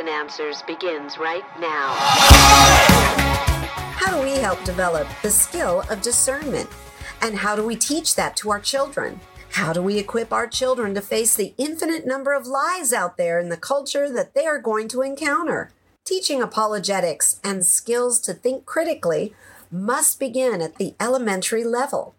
and Answers begins right now. How do we help develop the skill of discernment? And how do we teach that to our children? How do we equip our children to face the infinite number of lies out there in the culture that they are going to encounter? Teaching apologetics and skills to think critically must begin at the elementary level.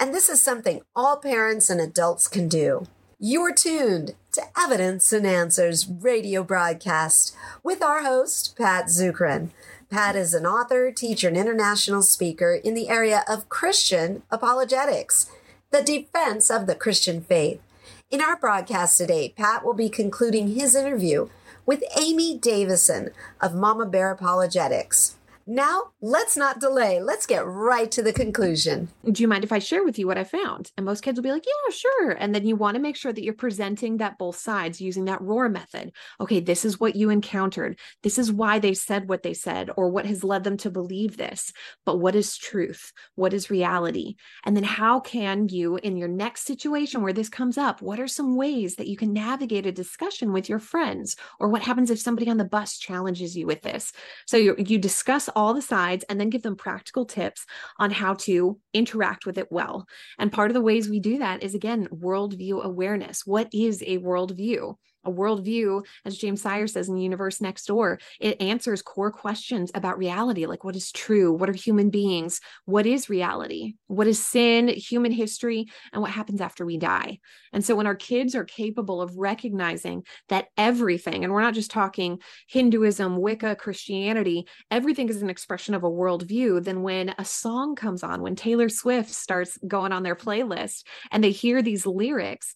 And this is something all parents and adults can do. You're tuned to Evidence and Answers radio broadcast with our host, Pat Zukeran. Pat is an author, teacher, and international speaker in the area of Christian apologetics, the defense of the Christian faith. In our broadcast today, Pat will be concluding his interview with Amy Davison of Mama Bear Apologetics. Now, let's not delay. Let's get right to the conclusion. Do you mind if I share with you what I found? And most kids will be like, yeah, sure. And then you want to make sure that you're presenting that both sides using that ROAR method. Okay, this is what you encountered. This is why they said what they said or what has led them to believe this. But what is truth? What is reality? And then how can you, in your next situation where this comes up, what are some ways that you can navigate a discussion with your friends? Or what happens if somebody on the bus challenges you with this? So you, you discuss all the sides and then give them practical tips on how to interact with it well. And part of the ways we do that is again, worldview awareness. What is a worldview? A worldview, as James Sire says in the universe next door, it answers core questions about reality, like what is true, what are human beings, what is reality, what is sin, human history, and what happens after we die. And so when our kids are capable of recognizing that everything, and we're not just talking Hinduism, Wicca, Christianity, everything is an expression of a worldview, then when a song comes on, when Taylor Swift starts going on their playlist and they hear these lyrics,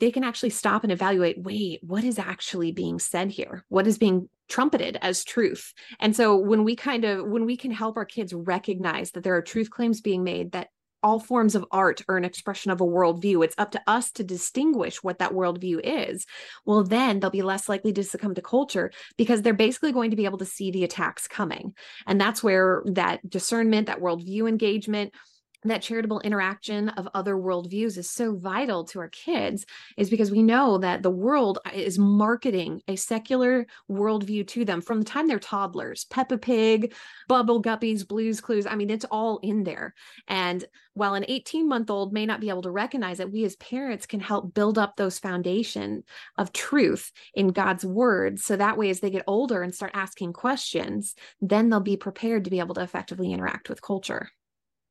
they can actually stop and evaluate wait, what is actually being said here? What is being trumpeted as truth? And so when we kind of, when we can help our kids recognize that there are truth claims being made, that all forms of art are an expression of a worldview. It's up to us to distinguish what that worldview is. Well, then they'll be less likely to succumb to culture because they're basically going to be able to see the attacks coming. And that's where that discernment, that worldview engagement, that charitable interaction of other worldviews is so vital to our kids is because we know that the world uh, is marketing a secular worldview to them from the time they're toddlers peppa pig bubble guppies blues clues i mean it's all in there. And while an 18 month old may not be able to recognize it we as parents can help build up those foundation of truth in god's word so that way as they get older and start asking questions then they'll be prepared to be able to effectively interact with culture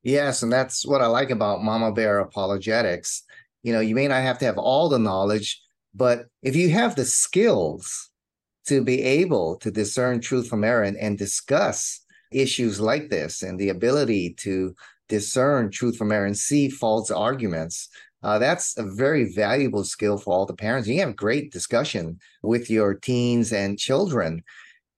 Yes, and that's what I like about Mama Bear apologetics. You know, you may not have to have all the knowledge, but if you have the skills to be able to discern truth from error and, and discuss issues like this and the ability to discern truth from error and see false arguments, uh, that's a very valuable skill for all the parents. You have great discussion with your teens and children.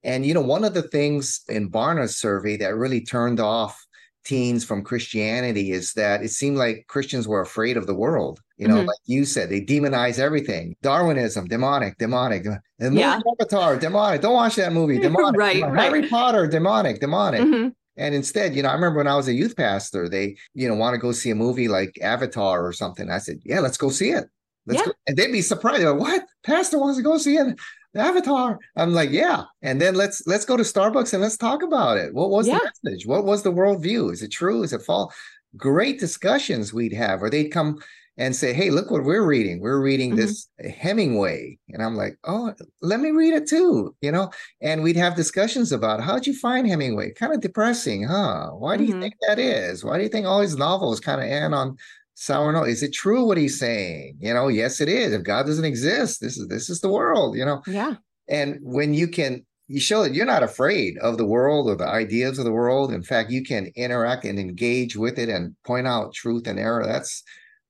And, you know, one of the things in Barna's survey that really turned off teens from Christianity is that it seemed like Christians were afraid of the world. You know, mm-hmm. like you said, they demonize everything. Darwinism, demonic, demonic. The movie yeah. Avatar, demonic. Don't watch that movie, demonic. right, demonic. right. Harry Potter, demonic, demonic. Mm-hmm. And instead, you know, I remember when I was a youth pastor, they, you know, want to go see a movie like Avatar or something. I said, yeah, let's go see it. Let's yeah. go. And they'd be surprised. Like, what? Pastor wants to go see it. Avatar. I'm like, yeah. And then let's let's go to Starbucks and let's talk about it. What was yeah. the message? What was the worldview? Is it true? Is it false? Great discussions we'd have, or they'd come and say, Hey, look what we're reading. We're reading mm-hmm. this Hemingway. And I'm like, Oh, let me read it too, you know? And we'd have discussions about how'd you find Hemingway? Kind of depressing, huh? Why do mm-hmm. you think that is? Why do you think all his novels kind of end on sour note. Is it true what he's saying? You know, yes, it is. If God doesn't exist, this is this is the world, you know. Yeah. And when you can you show that you're not afraid of the world or the ideas of the world. In fact, you can interact and engage with it and point out truth and error. That's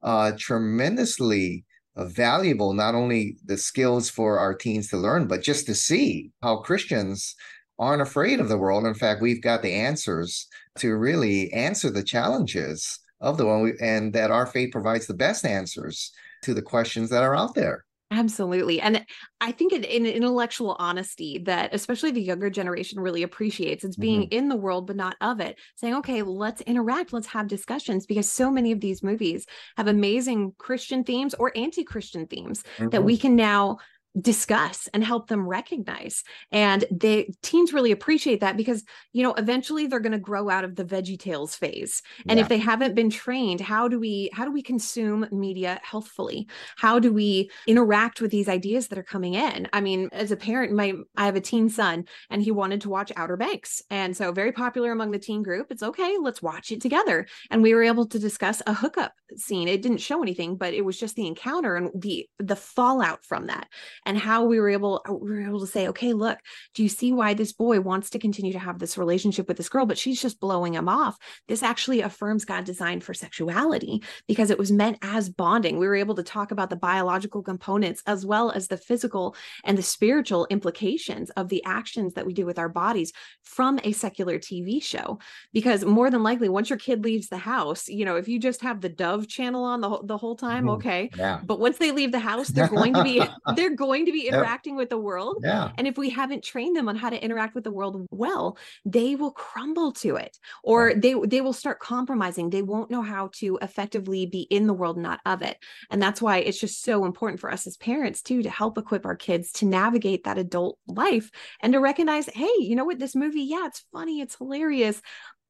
uh, tremendously uh, valuable, not only the skills for our teens to learn, but just to see how Christians aren't afraid of the world. In fact, we've got the answers to really answer the challenges of the one, and that our faith provides the best answers to the questions that are out there. Absolutely. And I think in, in, intellectual honesty that especially the younger generation really appreciates. It's being mm-hmm. in the world, but not of it. Saying, okay, let's interact, let's have discussions because so many of these movies have amazing Christian themes or anti Christian themes mm-hmm. that we can now discuss and help them recognize. And the teens really appreciate that because you know eventually they're going to grow out of the veggie tales phase. And Yeah. if they haven't been trained how do we how do we consume media healthfully? How do we interact with these ideas that are coming in? I mean as a parent my i have a teen son and he wanted to watch outer banks. And so very popular among the teen group it's okay let's watch it together. And we were able to discuss a hookup scene. It didn't show anything but it was just the encounter and the the fallout from that and how we were able we were able to say okay look do you see why this boy wants to continue to have this relationship with this girl but she's just blowing him off this actually affirms god designed for sexuality because it was meant as bonding we were able to talk about the biological components as well as the physical and the spiritual implications of the actions that we do with our bodies from a secular tv show because more than likely once your kid leaves the house you know if you just have the dove channel on the, whole the whole time Mhm. okay Yeah. but once they leave the house they're going to be they're going to be Yep. interacting with the world Yeah. and if we haven't trained them on how to interact with the world well they will crumble to it or they they will start compromising they won't know how to effectively be in the world not of it and that's why it's just so important for us as parents too to help equip our kids to navigate that adult life and to recognize hey you know what this movie yeah it's funny it's hilarious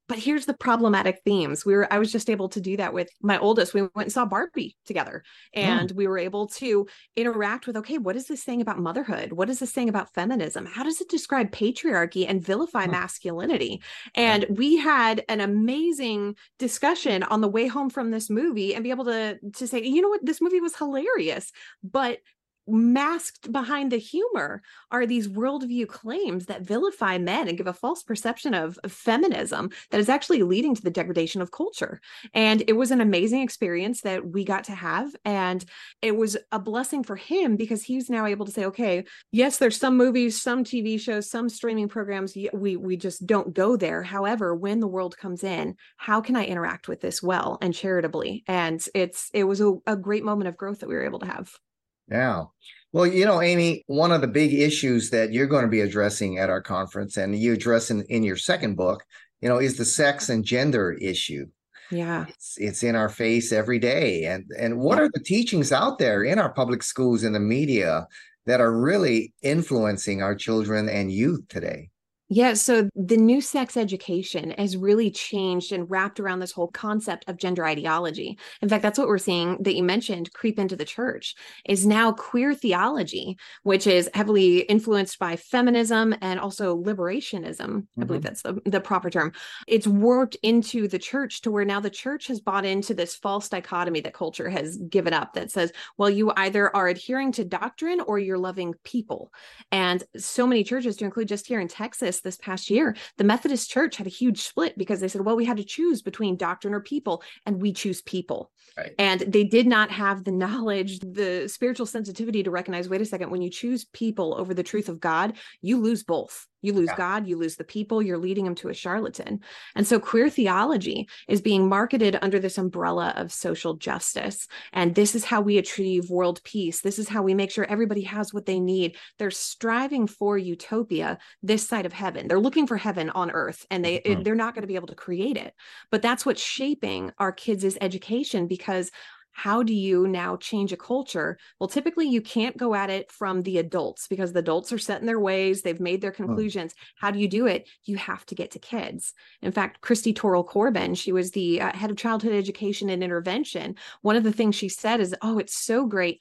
but here's the problematic themes. We were i was just able to do that with my oldest. We went and saw barbie together and we were able to interact with okay what is this saying about motherhood? What is this saying about feminism? How does it describe patriarchy and vilify masculinity? And we had an amazing discussion on the way home from this movie and be able to to say you know what? This movie was hilarious. But masked behind the humor are these worldview claims that vilify men and give a false perception of, feminism that is actually leading to the degradation of culture. And it was an amazing experience that we got to have. And it was a blessing for him because he's now able to say, okay, yes, there's some movies, some TV shows, some streaming programs. We, we just don't go there. However, when the world comes in, how can I interact with this well and charitably? And it's, it was a, a great moment of growth that we were able to have. Yeah. Well, you know, Amy, one of the big issues that you're going to be addressing at our conference and you address in, in your second book, you know, is the sex and gender issue. Yeah. It's it's in our face every day. And and what are the teachings out there in our public schools in the media that are really influencing our children and youth today? Yeah, so the new sex education has really changed and wrapped around this whole concept of gender ideology. In fact, that's what we're seeing that you mentioned creep into the church is now queer theology, which is heavily influenced by feminism and also liberationism. I believe mm-hmm. that's the, the proper term. It's warped into the church to where now the church has bought into this false dichotomy that culture has given up that says, well, you either are adhering to doctrine or you're loving people. And so many churches, to include just here in Texas this past year, the Methodist Church had a huge split because they said, well, we had to choose between doctrine or people, and we choose people. Right. And they did not have the knowledge, the spiritual sensitivity to recognize wait a second, when you choose people over the truth of God, you lose both. You lose Yeah. God, you lose the people, you're leading them to a charlatan. And so queer theology is being marketed under this umbrella of social justice. And this is how we achieve world peace. This is how we make sure everybody has what they need. They're striving for utopia this side of heaven. They're looking for heaven on earth and they Mhm. they're not going to be able to create it. But that's what's shaping our kids' education because how do you now change a culture? Well, typically you can't go at it from the adults because the adults are set in their ways, they've made their conclusions. How do you do it? You have to get to kids. In fact, Christy Torrell Corbin, she was the uh, head of childhood education and intervention. One of the things she said is, Oh, it's so great.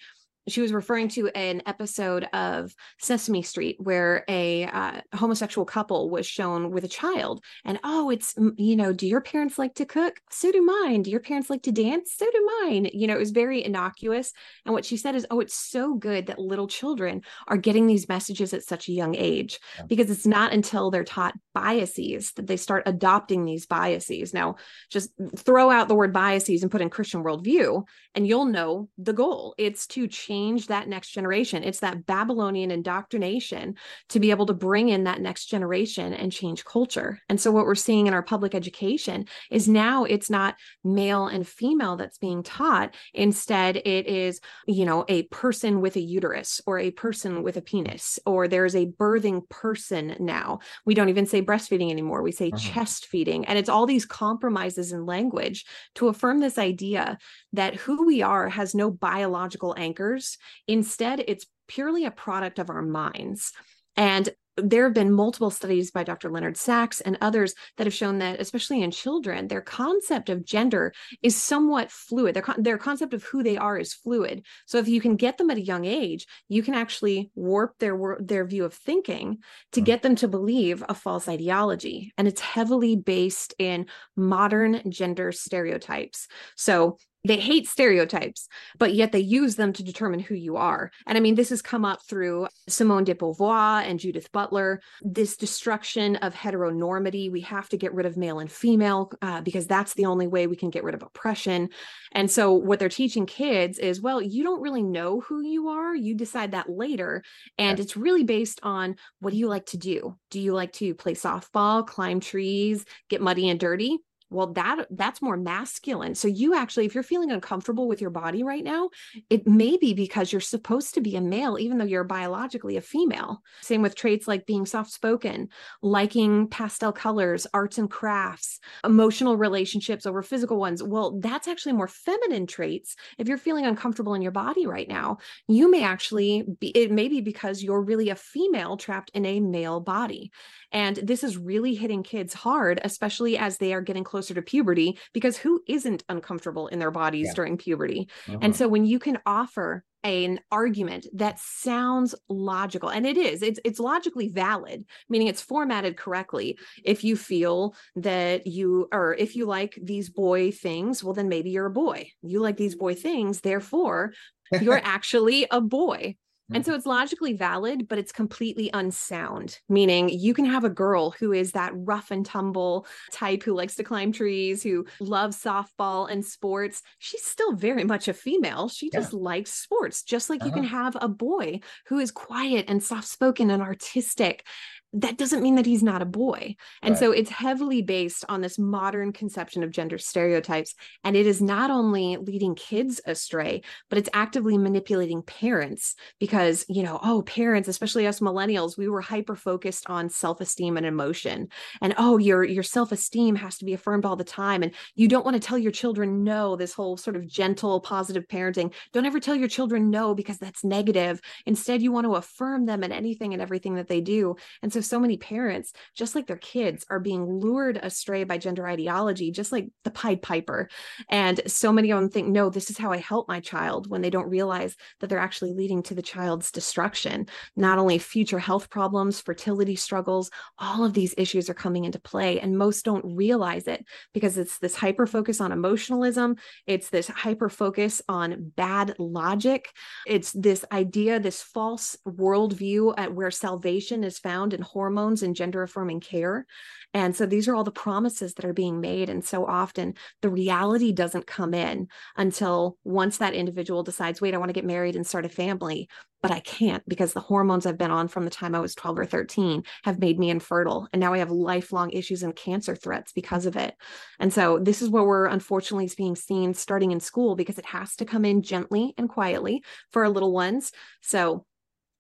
She was referring to an episode of Sesame Street where a uh, homosexual couple was shown with a child. And oh, it's, you know, do your parents like to cook? So do mine. Do your parents like to dance? So do mine. You know, it was very innocuous. And what she said is, oh, it's so good that little children are getting these messages at such a young age Yeah. because it's not until they're taught biases that they start adopting these biases. Now, just throw out the word biases and put in Christian worldview, and you'll know the goal. It's to change that next generation. It's that Babylonian indoctrination to be able to bring in that next generation and change culture. And so, what we're seeing in our public education is now it's not male and female that's being taught. Instead, it is, you know, a person with a uterus or a person with a penis, or there's a birthing person now. We don't even say breastfeeding anymore. We say Mhm. chest feeding. And it's all these compromises in language to affirm this idea that who we are has no biological anchors genders. Instead, it's purely a product of our minds. And there have been multiple studies by Dr. Leonard Sax and others that have shown that, especially in children, their concept of gender is somewhat fluid. Their, con- their concept of who they are is fluid. So if you can get them at a young age, you can actually warp their their view of thinking to hmm. get them to believe a false ideology. And it's heavily based in modern gender stereotypes. So they hate stereotypes, but yet they use them to determine who you are. And I mean, this has come up through Simone de Beauvoir and Judith Butler. This destruction of heteronormity. We have to get rid of male and female uh, because that's the only way we can get rid of oppression. And so, what they're teaching kids is well, you don't really know who you are. You decide that later. And yeah. it's really based on what do you like to do? Do you like to play softball, climb trees, get muddy and dirty? Well that that's more masculine. So you actually if you're feeling uncomfortable with your body right now it may be because you're supposed to be a male even though you're biologically a female. Same with traits like being soft spoken liking pastel colors arts and crafts emotional relationships over physical ones. Well that's actually more feminine traits. If you're feeling uncomfortable in your body right now you may actually be it may be because you're really a female trapped in a male body and this is really hitting kids hard especially as they are getting closer to puberty because who isn't uncomfortable in their bodies yeah. during puberty? Uh-huh. And so when you can offer an argument that sounds logical and it is it's it's logically valid meaning it's formatted correctly if you feel that you or if you like these boy things well then maybe you're a boy you like these boy things therefore you're actually a boy and so mm-hmm. it's logically valid, but it's completely unsound, meaning you can have a girl who is that rough and tumble type who likes to climb trees, who loves softball and sports. She's still very much a female. She just yeah. likes sports, just like uh-huh. you can have a boy who is quiet and soft spoken and artistic that doesn't mean that he's not a boy. And right. so it's heavily based on this modern conception of gender stereotypes. And it is not only leading kids astray, but it's actively manipulating parents because, you know, oh, parents, especially us millennials, we were hyper focused on self-esteem and emotion. And oh, your your self-esteem has to be affirmed all the time. And you don't want to tell your children no, this whole sort of gentle, positive parenting. Don't ever tell your children no because that's negative. Instead, you want to affirm them in anything and everything that they do. And so so many parents, just like their kids, are being lured astray by gender ideology, just like the Pied Piper. And so many of them think, no, this is how I help my child when they don't realize that they're actually leading to the child's destruction. Not only future health problems, fertility struggles, all of these issues are coming into play. And most don't realize it because it's this hyper focus on emotionalism, it's this hyper focus on bad logic, it's this idea, this false worldview at where salvation is found in hormones and gender affirming care. And so these are all the promises that are being made. And so often the reality doesn't come in until once that individual decides, wait, I want to get married and start a family, but I can't because the hormones I've been on from the time I was 12 or 13 have made me infertile. And now I have lifelong issues and cancer threats because of it. And so this is where we're unfortunately being seen starting in school because it has to come in gently and quietly for our little ones. So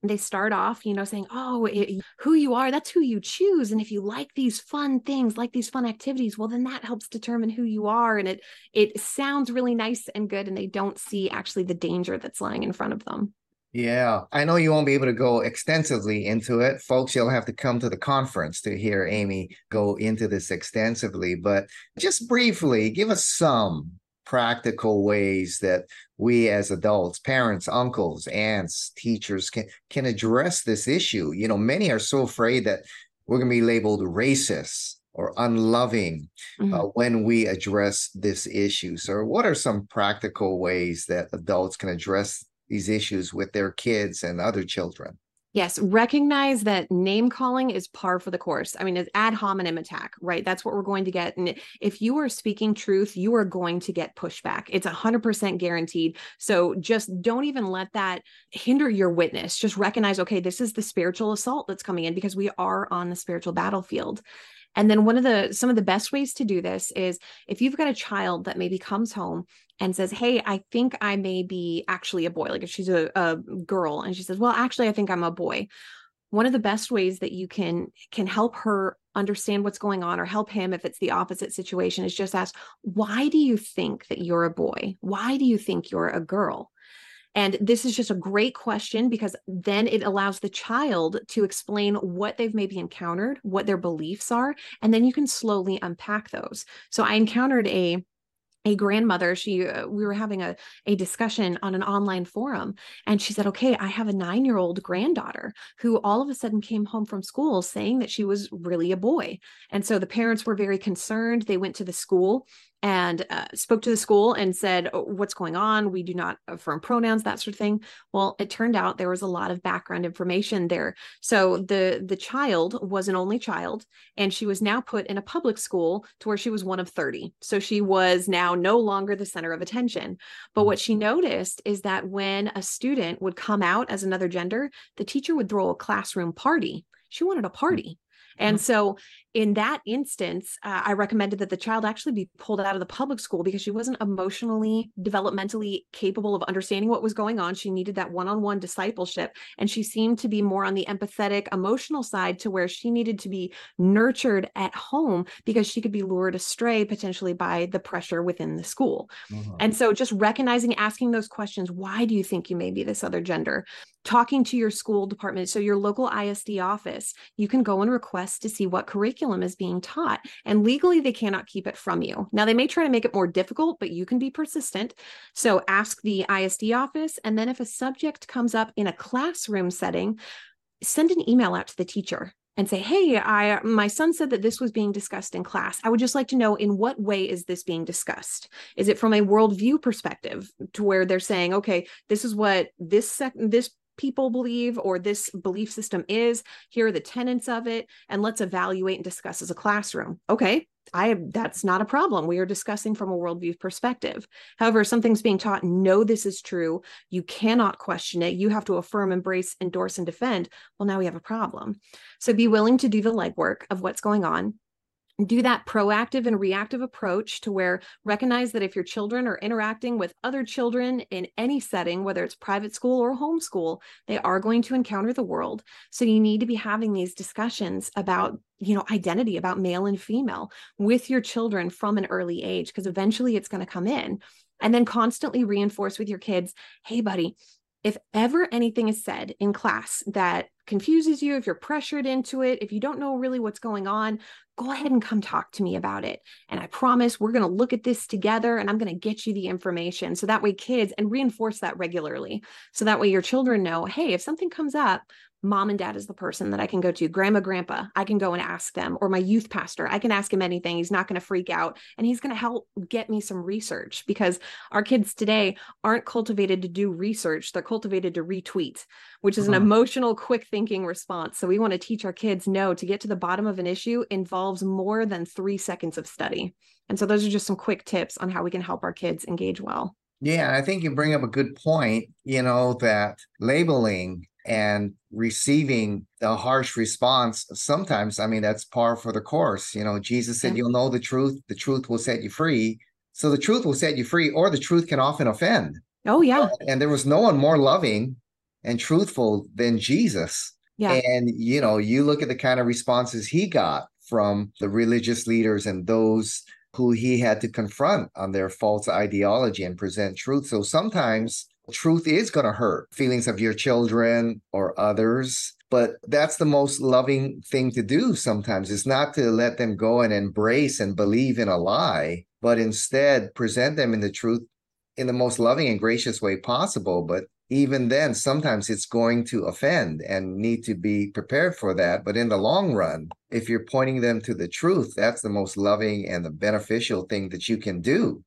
they start off you know saying oh it, who you are that's who you choose and if you like these fun things like these fun activities well then that helps determine who you are and it it sounds really nice and good and they don't see actually the danger that's lying in front of them yeah, I know you won't be able to go extensively into it. Folks, you'll have to come to the conference to hear Amy go into this extensively. But just briefly, give us some practical ways that we as adults parents uncles aunts teachers can can address this issue. You know many are so afraid that we're going to be labeled racist or unloving mm-hmm. uh, when we address this issue. So what are some practical ways that adults can address these issues with their kids and other children Yes, recognize that name calling is par for the course. I mean, it's ad hominem attack, right? That's what we're going to get. And if you are speaking truth, you are going to get pushback. It's 100% guaranteed. So just don't even let that hinder your witness. Just recognize, okay, this is the spiritual assault that's coming in because we are on the spiritual battlefield. And then one of the some of the best ways to do this is if you've got a child that maybe comes home and says, Hey, I think I may be actually a boy. Like if she's a, a girl and she says, Well, actually, I think I'm a boy. One of the best ways that you can can help her understand what's going on or help him if it's the opposite situation is just ask, why do you think that you're a boy? Why do you think you're a girl? And this is just a great question because then it allows the child to explain what they've maybe encountered, what their beliefs are, and then you can slowly unpack those. So I encountered a a grandmother. She uh, we were having a, a discussion on an online forum and she said okay i have a nine year old granddaughter who all of a sudden came home from school saying that she was really a boy. And so the parents were very concerned. They went to the school and uh, spoke to the school and said, oh, What's going on? We do not affirm pronouns, that sort of thing. Well, it turned out there was a lot of background information there. So the, the child was an only child, and she was now put in a public school to where she was one of 30. So she was now no longer the center of attention. But what she noticed is that when a student would come out as another gender, the teacher would throw a classroom party. She wanted a party. And mm-hmm. so in that instance, uh, I recommended that the child actually be pulled out of the public school because she wasn't emotionally, developmentally capable of understanding what was going on. She needed that one on one discipleship. And she seemed to be more on the empathetic, emotional side to where she needed to be nurtured at home because she could be lured astray potentially by the pressure within the school. Uh-huh. And so just recognizing, asking those questions why do you think you may be this other gender? Talking to your school department. So, your local ISD office, you can go and request to see what curriculum curriculum is being taught. And legally, they cannot keep it from you. Now, they may try to make it more difficult, but you can be persistent. So ask the ISD office. And then if a subject comes up in a classroom setting, send an email out to the teacher and say hey i my son said that this was being discussed in class i would just like to know in what way is this being discussed is it from a worldview perspective to where they're saying okay this is what this sec- this people believe or this belief system is. Here are the tenets of it, and let's evaluate and discuss as a classroom. Okay, I that's not a problem. We are discussing from a worldview perspective. However, something's being taught, no, this is true. You cannot question it. You have to affirm, embrace, endorse, and defend. Well, now we have a problem. So be willing to do the legwork of what's going on do that proactive and reactive approach to where recognize that if your children are interacting with other children in any setting whether it's private school or homeschool they are going to encounter the world. So you need to be having these discussions about you know identity about male and female with your children from an early age because eventually it's going to come in. And then constantly reinforce with your kids hey buddy if ever anything is said in class that confuses you, if you're pressured into it, if you don't know really what's going on, go ahead and come talk to me about it. And I promise we're going to look at this together and I'm going to get you the information. So that way, kids, and reinforce that regularly. So that way, your children know hey, if something comes up, mom and dad is the person that I can go to. Grandma, grandpa, I can go and ask them, or my youth pastor, I can ask him anything. He's not going to freak out and he's going to help get me some research because our kids today aren't cultivated to do research. They're cultivated to retweet, which is uh-huh. an emotional, quick thinking response. So we want to teach our kids no, to get to the bottom of an issue involves more than three seconds of study. And so those are just some quick tips on how we can help our kids engage well. Yeah, I think you bring up a good point, you know, that labeling and receiving the harsh response sometimes i mean that's par for the course you know jesus said yeah. you'll know the truth the truth will set you free. So the truth will set you free or the truth can often offend. Oh yeah. And there was no one more loving and truthful than jesus. Yeah. And you know you look at the kind of responses he got from the religious leaders and those who he had to confront on their false ideology and present truth. So sometimes truth is going to hurt feelings of your children or others but that's the most loving thing to do sometimes is not to let them go and embrace and believe in a lie but instead present them in the truth in the most loving and gracious way possible. But even then sometimes it's going to offend and need to be prepared for that. But in the long run if you're pointing them to the truth that's the most loving and the beneficial thing that you can do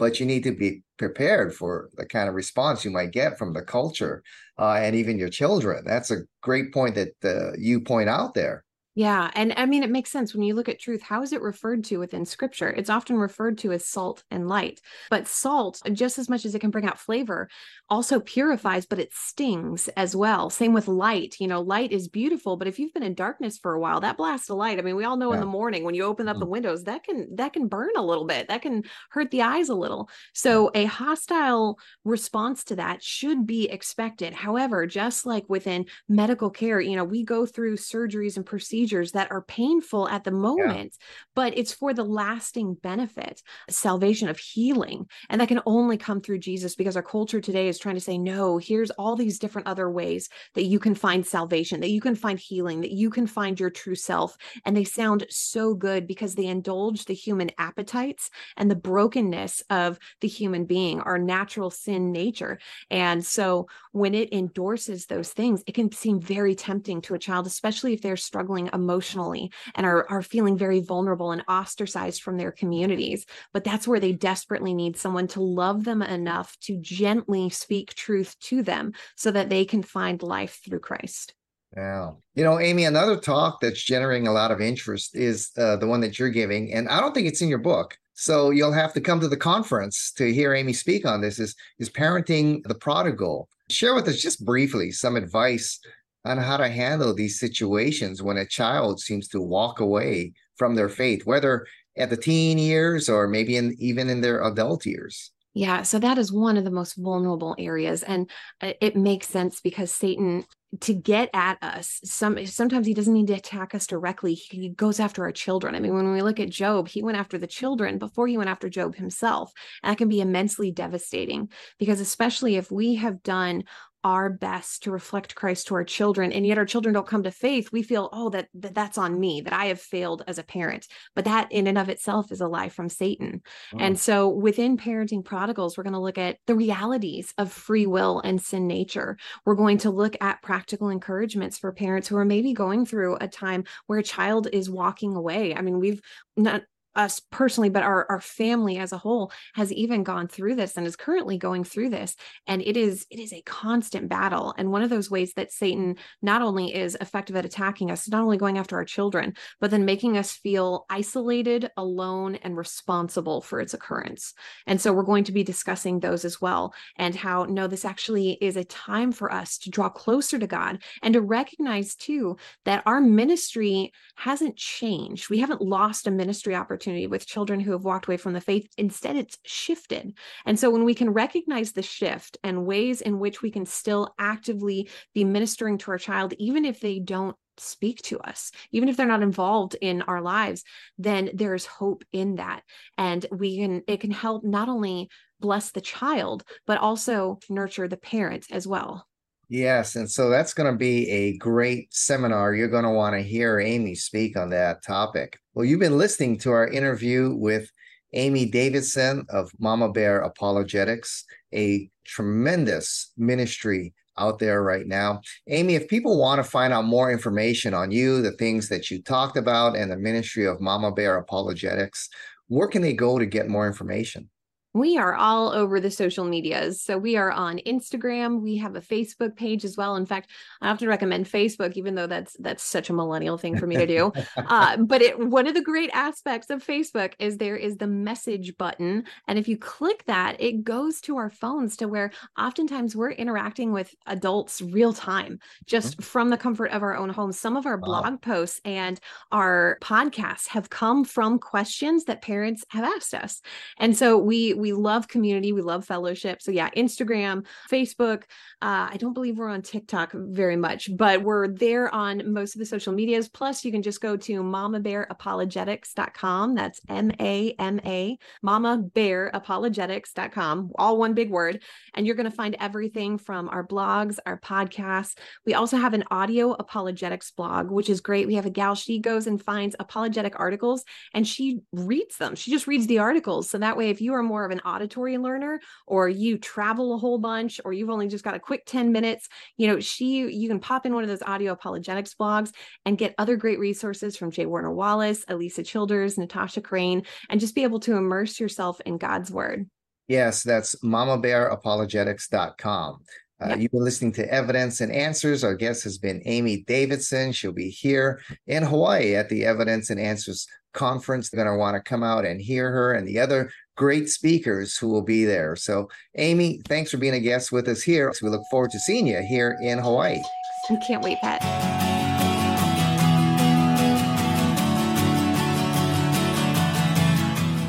but you need to be prepared for the kind of response you might get from the culture uh, and even your children. That's a great point that uh, you point out there. Yeah. And I mean, it makes sense when you look at truth. How is it referred to within scripture? It's often referred to as salt and light. But salt, just as much as it can bring out flavor, also purifies, but it stings as well. Same with light. You know, light is beautiful, but if you've been in darkness for a while, that blast of light, I mean, we all know yeah. in the morning when you open up mm-hmm. the windows, that can that can burn a little bit. That can hurt the eyes a little. So a hostile response to that should be expected. However, just like within medical care, you know, we go through surgeries and procedures procedures that are painful at the moment, yeah. but it's for the lasting benefit, salvation of healing. And that can only come through Jesus because our culture today is trying to say, no, here's all these different other ways that you can find salvation, that you can find healing, that you can find your true self. And they sound so good because they indulge the human appetites and the brokenness of the human being, our natural sin nature. And so when it endorses those things, it can seem very tempting to a child, especially if they're struggling emotionally and are, are feeling very vulnerable and ostracized from their communities. But that's where they desperately need someone to love them enough to gently speak truth to them so that they can find life through Christ. Yeah. You know, Amy, another talk that's generating a lot of interest is uh, the one that you're giving. And I don't think it's in your book. So you'll have to come to the conference to hear Amy speak on this is, is parenting the prodigal. Share with us just briefly some advice on how to handle these situations when a child seems to walk away from their faith, whether at the teen years or maybe in, even in their adult years. Yeah, so that is one of the most vulnerable areas and uh, it makes sense because Satan to get at us some sometimes he doesn't need to attack us directly he goes after our children i mean when we look at job he went after the children before he went after job himself and that can be immensely devastating because especially if we have done our best to reflect Christ to our children and yet our children don't come to faith we feel oh that, that that's on me that I have failed as a parent. But that in and of itself is a lie from Satan. Oh. and mm. so within parenting prodigals we're going to look at the realities of free will and sin nature. We're going to look at practical encouragements for parents who are maybe going through a time where a child is walking away. I mean we've not us personally but our, our family as a whole has even gone through this and is currently going through this. And it is it is a constant battle. And one of those ways that satan not only is effective at attacking us not only going after our children but then making us feel isolated alone and responsible for its occurrence. And so we're going to be discussing those as well and how no this actually is a time for us to draw closer to god and to recognize too that our ministry hasn't changed. We haven't lost a ministry opportunity opportunity with children who have walked away from the faith. Instead, it's shifted. And so when we can recognize the shift and ways in which we can still actively be ministering to our child, even if they don't speak to us, even if they're not involved in our lives, then there's hope in that. And we can, it can help not only bless the child, but also nurture the parent as well. Yes. And so that's going to be a great seminar. You're going to want to hear Amy speak on that topic. Well, you've been listening to our interview with Amy Davidson of Mama Bear Apologetics, a tremendous ministry out there right now. Amy, if people want to find out more information on you, the things that you talked about, and the ministry of Mama Bear Apologetics, where can they go to get more information? We are all over the social medias. So we are on Instagram. We have a Facebook page as well. In fact, I often recommend Facebook, even though that's that's such a millennial thing for me to do. uh, but it one of the great aspects of Facebook is there is the message button, and if you click that, it goes to our phones to where oftentimes we're interacting with adults real time, just mm-hmm. from the comfort of our own homes. Some of our wow. blog posts and our podcasts have come from questions that parents have asked us, and so we we love community, we love fellowship. So yeah, Instagram, Facebook. Uh, I don't believe we're on TikTok very much, but we're there on most of the social medias. Plus, you can just go to mama bear mamabearapologetics.com. That's M A M A, mama bear mamabearapologetics.com, all one big word. And you're going to find everything from our blogs, our podcasts. We also have an audio apologetics blog, which is great. We have a gal, she goes and finds apologetic articles and she reads them. She just reads the articles. So that way, if you are more of an auditory learner or you travel a whole bunch or you've only just got a quick 10 minutes, you know, she you can pop in one of those audio apologetics blogs and get other great resources from J. Warner Wallace, Alisa Childers, Natasha Crain, and just be able to immerse yourself in God's word. Yes, that's mamabearapologetics.com. Uh, yep. You've been listening to Evidence and Answers. Our guest has been Amy Davidson. She'll be here in Hawaii at the Evidence and Answers conference. They're going to want to come out and hear her and the other great speakers who will be there. So, Amy, thanks for being a guest with us here. So we look forward to seeing you here in Hawaii. I can't wait, Pat.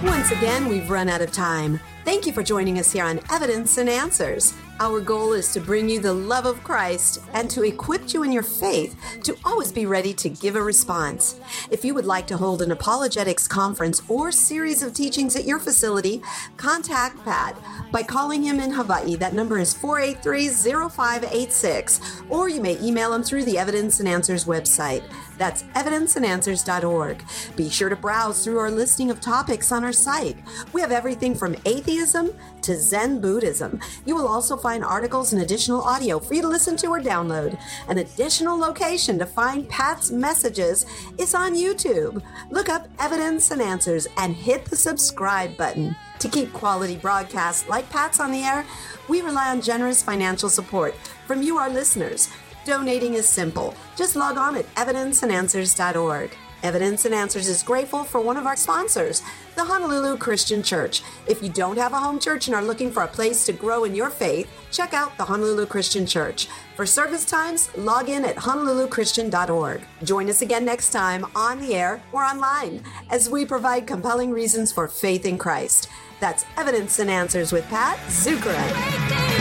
Once again, we've run out of time. Thank you for joining us here on Evidence and Answers. Our goal is to bring you the love of Christ and to equip you in your faith to always be ready to give a response. If you would like to hold an apologetics conference or series of teachings at your facility, contact Pat by calling him in Hawaii. That number is 483 0586, or you may email him through the Evidence and Answers website. That's evidenceandanswers.org. Be sure to browse through our listing of topics on our site. We have everything from atheism to Zen Buddhism. You will also find articles and additional audio for you to listen to or download. An additional location to find Pat's messages is on YouTube. Look up Evidence and Answers and hit the subscribe button. To keep quality broadcasts like Pat's on the air, we rely on generous financial support from you, our listeners. Donating is simple. Just log on at evidenceandanswers.org. Evidence and Answers is grateful for one of our sponsors, the Honolulu Christian Church. If you don't have a home church and are looking for a place to grow in your faith, check out the Honolulu Christian Church. For service times, log in at honoluluchristian.org. Join us again next time on the air or online as we provide compelling reasons for faith in Christ. That's Evidence and Answers with Pat Zukeran.